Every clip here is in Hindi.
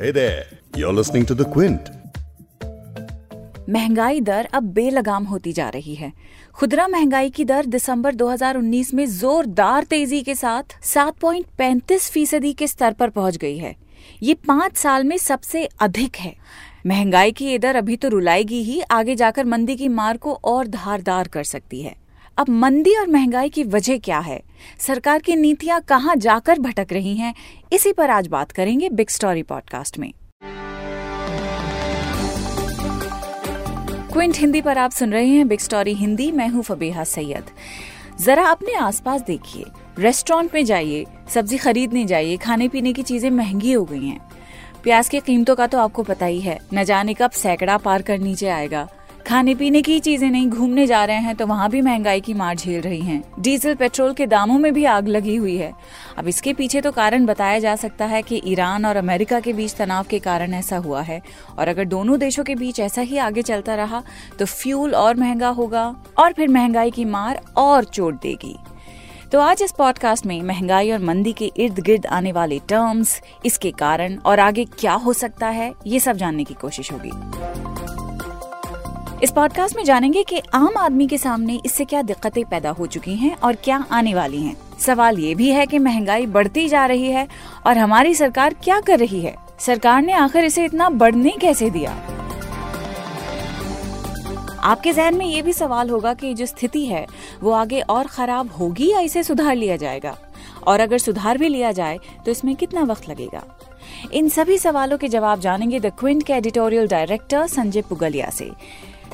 Hey there, you're listening to The Quint. महँगाई दर अब बेलगाम होती जा रही है। खुदरा महँगाई की दर दिसंबर 2019 में जोरदार तेज़ी के साथ 7.35 फ़ीसदी के स्तर पर पहुँच गई है। ये पाँच साल में सबसे अधिक है। महँगाई की ये दर अभी तो रुलाएगी ही आगे जाकर मंदी की मार को और धारदार कर सकती है। अब मंदी और महँगाई की वजह क्या है? सरकार की नीतियाँ कहाँ जाकर भटक रही हैं? इसी पर आज बात करेंगे बिग स्टोरी पॉडकास्ट में। क्विंट हिंदी पर आप सुन रहे हैं बिग स्टोरी हिंदी, मैं हूँ फबीहा सैयद। जरा अपने आसपास देखिए, रेस्टोरेंट में जाइए, सब्ज़ी खरीदने जाइए खाने पीने की चीज़ें महँगी हो गई हैं। प्याज की कीमतों का तो आपको पता ही है, न जाने कब सैकड़ा पार कर नीचे आएगा। खाने पीने की चीज़ें नहीं, घूमने जा रहे हैं तो वहाँ भी महँगाई की मार झेल रही हैं। डीजल, पेट्रोल के दामों में भी आग लगी हुई है। अब इसके पीछे तो कारण बताया जा सकता है कि ईरान और अमेरिका के बीच तनाव के कारण ऐसा हुआ है। और अगर दोनों देशों के बीच ऐसा ही आगे चलता रहा तो फ्यूल और महँगा होगा, और फिर महँगाई की मार और चोट देगी। तो आज इस पॉडकास्ट में महँगाई और मंदी के इर्द गिर्द आने वाले टर्म्स, इसके कारण और आगे क्या हो सकता है, ये सब जानने की कोशिश होगी। इस पॉडकास्ट में जानेंगे कि आम आदमी के सामने इससे क्या दिक्कतें पैदा हो चुकी हैं और क्या आने वाली हैं। सवाल ये भी है कि महँगाई बढ़ती जा रही है और हमारी सरकार क्या कर रही है? सरकार ने आखिर इसे इतना बढ़ने कैसे दिया? आपके जहन में ये भी सवाल होगा कि जो स्थिति है, वो आगे और खराब होगी या इसे सुधार लिया जाएगा? और अगर सुधार भी लिया जाए तो इसमें कितना वक्त लगेगा? इन सभी सवालों के जवाब जानेंगे द क्विंट के एडिटोरियल डायरेक्टर संजय पुगलिया से।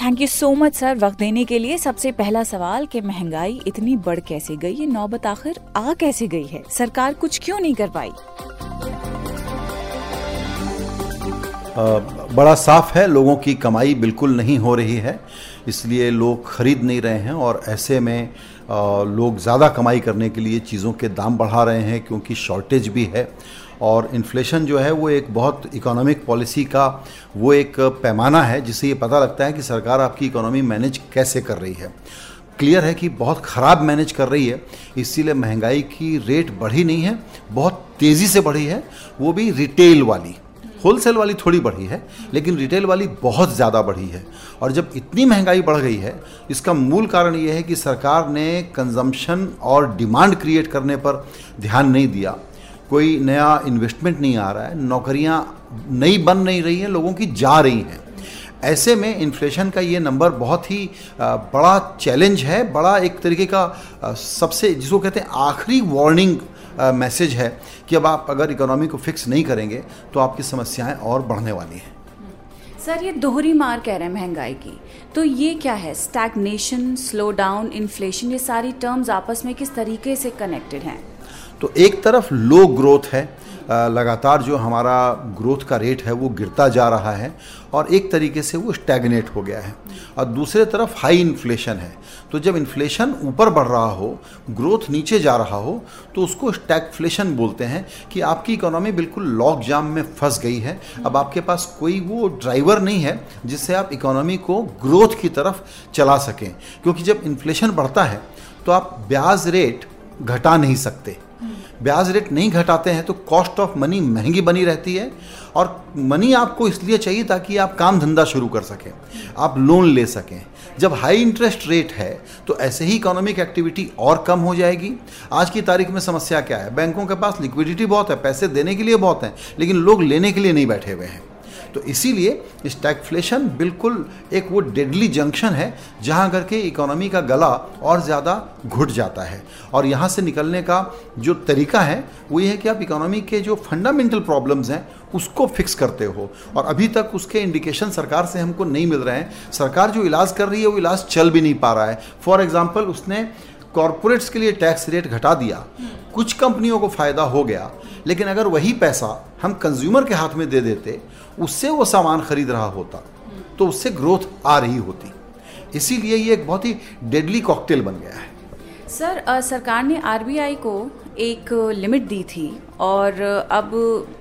Thank you so much sir वक्त देने के लिए सबसे पहला सवाल कि महँगाई इतनी बढ़ कैसे गई? ये नौबत आखिर आ कैसे गई है? सरकार कुछ क्यों नहीं कर पाई? बड़ा साफ़ है, लोगों की कमाई बिल्कुल नहीं हो रही है, इसलिए लोग खरीद नहीं रहे हैं और ऐसे में लोग ज़्यादा कमाई करने के लिए चीज़ों के दाम बढ़ा रहे हैं क्योंकि शॉर्टेज भी है और इन्फ्लेशन जो है वो एक बहुत इकोनॉमिक पॉलिसी का वो एक पैमाना है, जिससे ये पता लगता है कि सरकार आपकी इकोनॉमी मैनेज कैसे कर रही है। क्लियर है कि बहुत ख़राब मैनेज कर रही है, इसीलिए महँगाई की रेट बढ़ी नहीं है, बहुत तेज़ी से बढ़ी है, वो भी रिटेल वाली। होलसेल वाली थोड़ी बढ़ी है, लेकिन रिटेल वाली बहुत ज़्यादा बढ़ी है। और जब इतनी महँगाई बढ़ गई है, इसका मूल कारण ये है कि सरकार ने कंजम्पशन और डिमांड क्रिएट करने पर ध्यान नहीं दिया। कोई नया इन्वेस्टमेंट नहीं आ रहा है, नौकरियाँ नई बन नहीं रही हैं, लोगों की जा रही हैं। ऐसे में इन्फ्लेशन का ये नंबर बहुत ही बड़ा चैलेंज है, बड़ा एक तरीके का सबसे जिसको कहते हैं आखिरी वार्निंग मैसेज है कि अब आप अगर इकोनॉमी को फिक्स नहीं करेंगे तो आपकी समस्याएँ और बढ़ने वाली हैं। सर, ये दोहरी मार कह रहे हैं महँगाई की। तो ये क्या है? स्टैगनेशन स्लो डाउन इन्फ्लेशन ये सारी टर्म्स आपस में किस तरीके से कनेक्टेड हैं? तो एक तरफ़ लो ग्रोथ है लगातार जो हमारा ग्रोथ का रेट है वो गिरता जा रहा है और एक तरीके से वो स्टैगनेट हो गया है। और दूसरे तरफ़ हाई इन्फ्लेशन है। तो जब इन्फ्लेशन ऊपर बढ़ रहा हो ग्रोथ नीचे जा रहा हो तो उसको स्टैगफ्लेशन बोलते हैं कि आपकी इकोनॉमी बिल्कुल लॉक जाम में फंस गई है। अब आपके पास कोई वो ड्राइवर नहीं है जिससे आप इकोनॉमी को ग्रोथ की तरफ़ चला सकें। क्योंकि जब इन्फ्लेशन बढ़ता है तो आप ब्याज रेट घटा नहीं सकते। ब्याज रेट नहीं घटाते हैं तो कॉस्ट ऑफ़ मनी महँगी बनी रहती है और मनी आपको इसलिए चाहिए ताकि आप काम धंधा शुरू कर सकें, आप लोन ले सकें। जब हाई इंटरेस्ट रेट है तो ऐसे ही इकोनॉमिक एक्टिविटी और कम हो जाएगी। आज की तारीख में समस्या क्या है? बैंकों के पास लिक्विडिटी बहुत है, पैसे देने के लिए बहुत हैं, लेकिन लोग लेने के लिए नहीं बैठे हुए हैं। तो इसीलिए स्टैगफ्लेशन बिल्कुल एक वो डेडली जंक्शन है, जहाँ करके इकोनॉमी का गला और ज़्यादा घुट जाता है। और यहाँ से निकलने का जो तरीका है, वो ये है कि आप इकोनॉमी के जो फंडामेंटल प्रॉब्लम्स हैं, उसको फिक्स करते हो। और अभी तक उसके इंडिकेशन सरकार से हमको नहीं मिल रहे हैं। सरकार जो इलाज कर रही है, वो इलाज चल भी नहीं पा रहा है। फॉर एग्ज़ाम्पल उसने कॉरपोरेट्स के लिए टैक्स रेट घटा दिया। कुछ कंपनियों को फ़ायदा हो गया लेकिन अगर वही पैसा हम कंज्यूमर के हाथ में दे देते उससे वो सामान खरीद रहा होता तो उससे ग्रोथ आ रही होती। इसीलिए ये एक बहुत ही डेडली कॉकटेल बन गया है। सर आ, सरकार ने आरबीआई को एक लिमिट दी थी और अब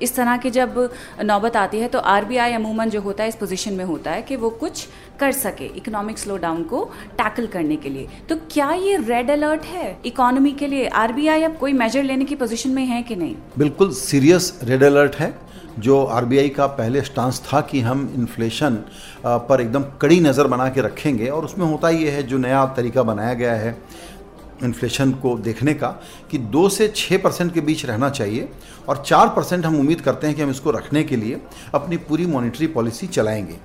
इस तरह की जब नौबत आती है तो आरबीआई अमूमन जो होता है, इस पोजीशन में होता है कि वो कुछ कर सके इकोनॉमिक स्लो डाउन को टैकल करने के लिए। तो क्या ये रेड अलर्ट है इकोनॉमी के लिए? आरबीआई अब कोई मेजर लेने की पोजीशन में है कि नहीं? बिल्कुल सीरियस रेड अलर्ट है, जो आरबीआई का पहले स्टांस था कि हम इन्फ्लेशन पर एकदम कड़ी नज़र बना के रखेंगे। और उसमें होता ये है, जो नया तरीका बनाया गया है इन्फ्लेशन को देखने का कि दो से छः परसेंट के बीच रहना चाहिए और चार परसेंट हम उम्मीद करते हैं कि हम इसको रखने के लिए अपनी पूरी मॉनिटरी पॉलिसी चलाएँगे।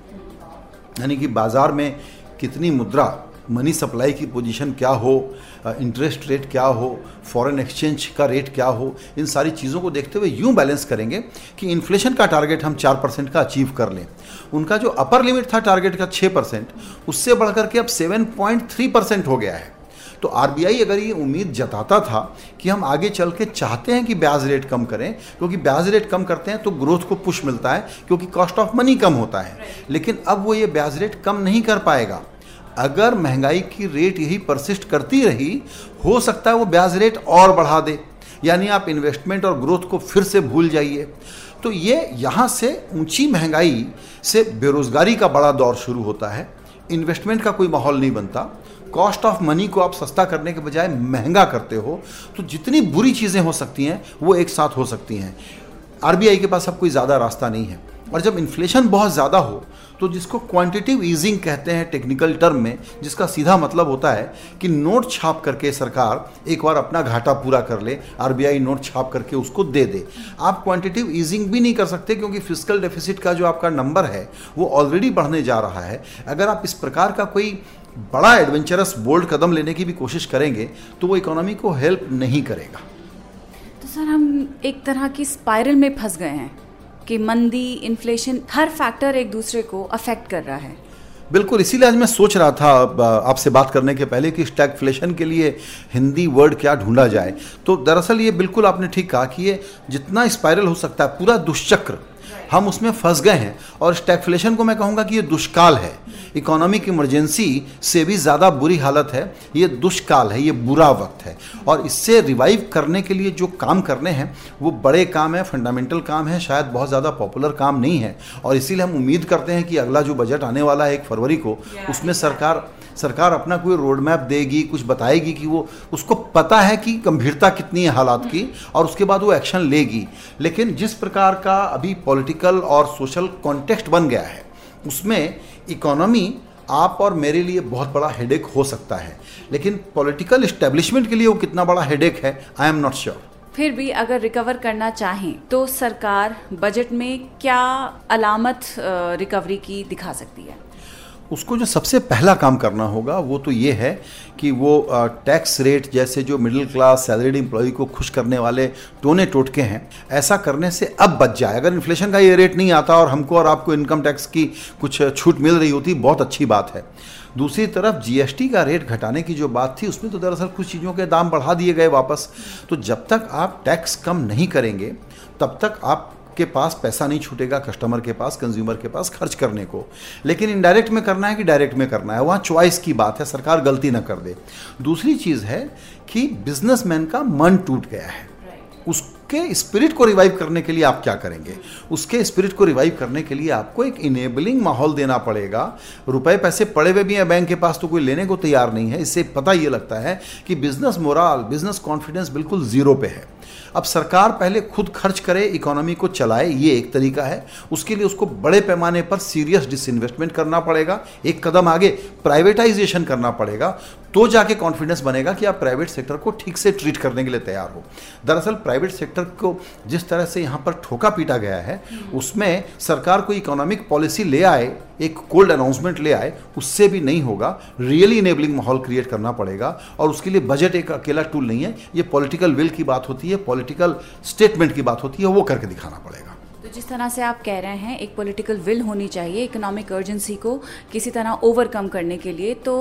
यानी कि बाज़ार में कितनी मुद्रा मनी सप्लाई की पोजीशन क्या हो इंटरेस्ट रेट क्या हो फॉरेन एक्सचेंज का रेट क्या हो, इन सारी चीज़ों को देखते हुए यूँ बैलेंस करेंगे कि इन्फ्लेशन का टारगेट हम चार परसेंट का अचीव कर लें। उनका जो अपर लिमिट था टारगेट का छः परसेंट, उससे बढ़कर के अब सेवन पॉइंट थ्री परसेंट हो गया है। तो आरबीआई अगर ये उम्मीद जताता था कि हम आगे चल के चाहते हैं कि ब्याज रेट कम करें क्योंकि ब्याज रेट कम करते हैं तो ग्रोथ को पुश मिलता है क्योंकि कॉस्ट ऑफ़ मनी कम होता है। लेकिन अब वो ये ब्याज रेट कम नहीं कर पाएगा। अगर महँगाई की रेट यही परसिस्ट करती रही हो सकता है वो ब्याज रेट और बढ़ा दे। यानी आप इन्वेस्टमेंट और ग्रोथ को फिर से भूल जाइए। तो ये यहाँ से ऊँची महँगाई से बेरोजगारी का बड़ा दौर शुरू होता है। इन्वेस्टमेंट का कोई माहौल नहीं बनता। कॉस्ट ऑफ़ मनी को आप सस्ता करने के बजाय महँगा करते हो तो जितनी बुरी चीज़ें हो सकती हैं, वो एक साथ हो सकती हैं। आरबीआई के पास अब कोई ज़्यादा रास्ता नहीं है। और जब इन्फ्लेशन बहुत ज़्यादा हो तो जिसको क्वांटिटिव ईजिंग कहते हैं टेक्निकल टर्म में, जिसका सीधा मतलब होता है कि नोट छाप करके सरकार एक बार अपना घाटा पूरा कर ले, आरबीआई नोट छाप करके उसको दे दे। आप क्वांटिटिव ईजिंग भी नहीं कर सकते, क्योंकि फ़िज़िकल डेफिसिट का जो आपका नंबर है, वो ऑलरेडी बढ़ने जा रहा है। अगर आप इस प्रकार का कोई बड़ा एडवेंचरस बोल्ड कदम लेने की भी कोशिश करेंगे तो वो इकोनॉमी को हेल्प नहीं करेगा। तो सर हम एक तरह की स्पाइरल में फंस गए हैं कि मंदी इन्फ्लेशन हर फैक्टर एक दूसरे को अफेक्ट कर रहा है। बिल्कुल इसीलिए आज मैं सोच रहा था आपसे बात करने के पहले कि स्टैगफ्लेशन के लिए हिंदी वर्ड क्या ढूंढा जाए। तो दरअसल ये बिल्कुल आपने ठीक कहा कि ये जितना स्पाइरल हो सकता है पूरा दुष्चक्र हम उसमें फंस गए हैं। और स्टैगफ्लेशन को मैं कहूँगा कि ये दुष्काल है। इकोनॉमिक इमरजेंसी से भी ज़्यादा बुरी हालत है। ये दुष्काल है ये बुरा वक्त है। और इससे रिवाइव करने के लिए जो काम करने हैं वो बड़े काम है फंडामेंटल काम है शायद बहुत ज़्यादा पॉपुलर काम नहीं है। और इसीलिए हम उम्मीद करते हैं कि अगला जो बजट आने वाला है एक फरवरी को उसमें सरकार सरकार अपना कोई रोड मैप देगी, कुछ बताएगी कि वो, उसको पता है कि गंभीरता कितनी है हालात की और उसके बाद वो एक्शन लेगी। लेकिन जिस प्रकार का अभी पॉलिटिकल और सोशल कॉन्टेक्स्ट बन गया है, उसमें इकोनॉमी आप और मेरे लिए बहुत बड़ा हेडेक हो सकता है। लेकिन पॉलिटिकल इस्टेब्लिशमेंट के लिए वो कितना बड़ा हेडेक है आई एम नॉट श्योर फिर भी अगर रिकवर करना चाहें तो सरकार बजट में क्या अलामत रिकवरी की दिखा सकती है? उसको जो सबसे पहला काम करना होगा, वो तो ये है कि वो टैक्स रेट जैसे जो मिडिल क्लास सैलरीड एम्प्लॉय को खुश करने वाले टोने टोटके हैं, ऐसा करने से अब बच जाए। अगर इन्फ्लेशन का ये रेट नहीं आता और हमको और आपको इनकम टैक्स की कुछ छूट मिल रही होती, बहुत अच्छी बात है। दूसरी तरफ़ जीएसटी का रेट घटाने की जो बात थी, उसमें तो दरअसल कुछ चीज़ों के दाम बढ़ा दिए गए वापस। तो जब तक आप टैक्स कम नहीं करेंगे, तब तक आप के पास पैसा नहीं छूटेगा कस्टमर के पास कंज्यूमर के पास खर्च करने को। लेकिन इनडायरेक्ट में करना है कि डायरेक्ट में करना है? वहाँ चॉइस की बात है सरकार गलती ना कर दे। दूसरी चीज़ है कि बिजनेसमैन का मन टूट गया है। उसके स्पिरिट को रिवाइव करने के लिए आप क्या करेंगे? उसके स्पिरिट को रिवाइव करने के लिए आपको एक इनेबलिंग माहौल देना पड़ेगा। रुपए पैसे पड़े हुए भी हैं बैंक के पास तो कोई लेने को तैयार नहीं है। इससे पता ये लगता है कि बिज़नेस मोराल बिज़नेस कॉन्फिडेंस बिल्कुल ज़ीरो पे है। अब सरकार पहले खुद खर्च करे इकोनॉमी को चलाए, ये एक तरीका है। उसके लिए उसको बड़े पैमाने पर सीरियस डिसइन्वेस्टमेंट करना पड़ेगा। एक कदम आगे प्राइवेटाइजेशन करना पड़ेगा तो जाके कॉन्फिडेंस बनेगा कि आप प्राइवेट सेक्टर को ठीक से ट्रीट करने के लिए तैयार हो। दरअसल प्राइवेट सेक्टर को जिस तरह से यहाँ पर ठोका पीटा गया है, उसमें सरकार कोई इकोनॉमिक पॉलिसी ले आए एक कोल्ड अनाउंसमेंट ले आए उससे भी नहीं होगा। रियली इनेबलिंग माहौल क्रिएट करना पड़ेगा। और उसके लिए बजट एक अकेला टूल नहीं है। ये पॉलिटिकल विल की बात होती है पॉलिटिकल स्टेटमेंट की बात होती है वो करके दिखाना पड़ेगा। तो जिस तरह से आप कह रहे हैं एक पॉलिटिकल विल होनी चाहिए इकोनॉमिक अर्जेंसी को किसी तरह ओवरकम करने के लिए तो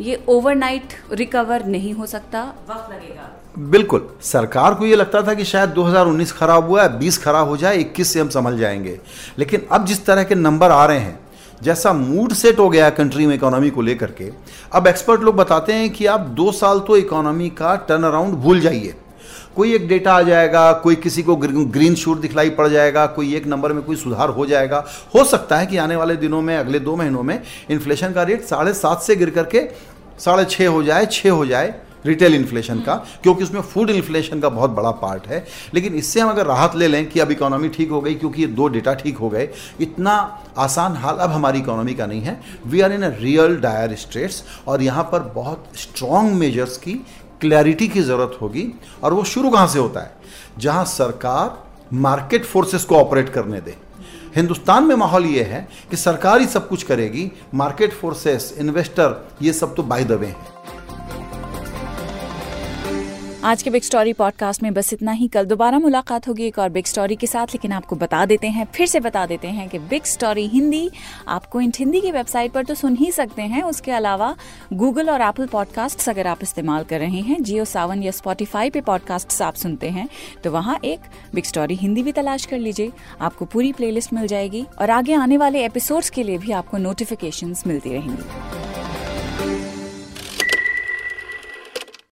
ये ओवरनाइट रिकवर नहीं हो सकता वक्त लगेगा। बिल्कुल। सरकार को ये लगता था कि शायद 2019 खराब हुआ है 20 खराब हो जाए 21 से हम संभल जाएँगे। लेकिन अब जिस तरह के नंबर आ रहे हैं जैसा मूड सेट हो गया कंट्री में इकोनॉमी को लेकर के, अब एक्सपर्ट लोग बताते हैं कि आप दो साल तो इकोनॉमी का टर्न अराउंड भूल जाइए। कोई एक डेटा आ जाएगा, कोई किसी को ग्रीन शूट दिखलाई पड़ जाएगा, कोई एक नंबर में कोई सुधार हो जाएगा। हो सकता है कि आने वाले दिनों में, अगले दो महीनों में इन्फ्लेशन का रेट साढ़े सात से गिर करके साढ़े छः हो जाए छः हो जाए। रिटेल इन्फ्लेशन का, क्योंकि उसमें फ़ूड इन्फ्लेशन का बहुत बड़ा पार्ट है। लेकिन इससे हम अगर राहत ले लें कि अब इकोनॉमी ठीक हो गई, क्योंकि ये दो डेटा ठीक हो गए, इतना आसान हाल अब हमारी इकोनॉमी का नहीं है। We are in a real dire states और यहाँ पर बहुत स्ट्रॉन्ग मेजर्स की क्लैरिटी की ज़रूरत होगी और वो शुरू कहाँ से होता है? जहाँ सरकार मार्केट फोर्सेस को ऑपरेट करने दे। हिंदुस्तान में माहौल ये है कि सरकार ही सब कुछ करेगी मार्केट फोर्सेस इन्वेस्टर ये सब तो बाय द वे हैं। आज के बिग स्टोरी पॉडकास्ट में बस इतना ही। कल दोबारा मुलाकात होगी एक और बिग स्टोरी के साथ, लेकिन आपको बता देते हैं, फिर से बता देते हैं कि बिग स्टोरी हिंदी आपको इंट हिंदी की वेबसाइट पर तो सुन ही सकते हैं। उसके अलावा गूगल और एप्पल पॉडकास्ट अगर आप इस्तेमाल कर रहे हैं जियो सावन या स्पॉटिफाई पे पॉडकास्ट आप सुनते हैं तो वहाँ एक बिग स्टोरी हिंदी भी तलाश कर लीजिए। आपको पूरी प्लेलिस्ट मिल जाएगी और आगे आने वाले एपिसोड्स के लिए भी आपको नोटिफिकेशन मिलती रहेंगी।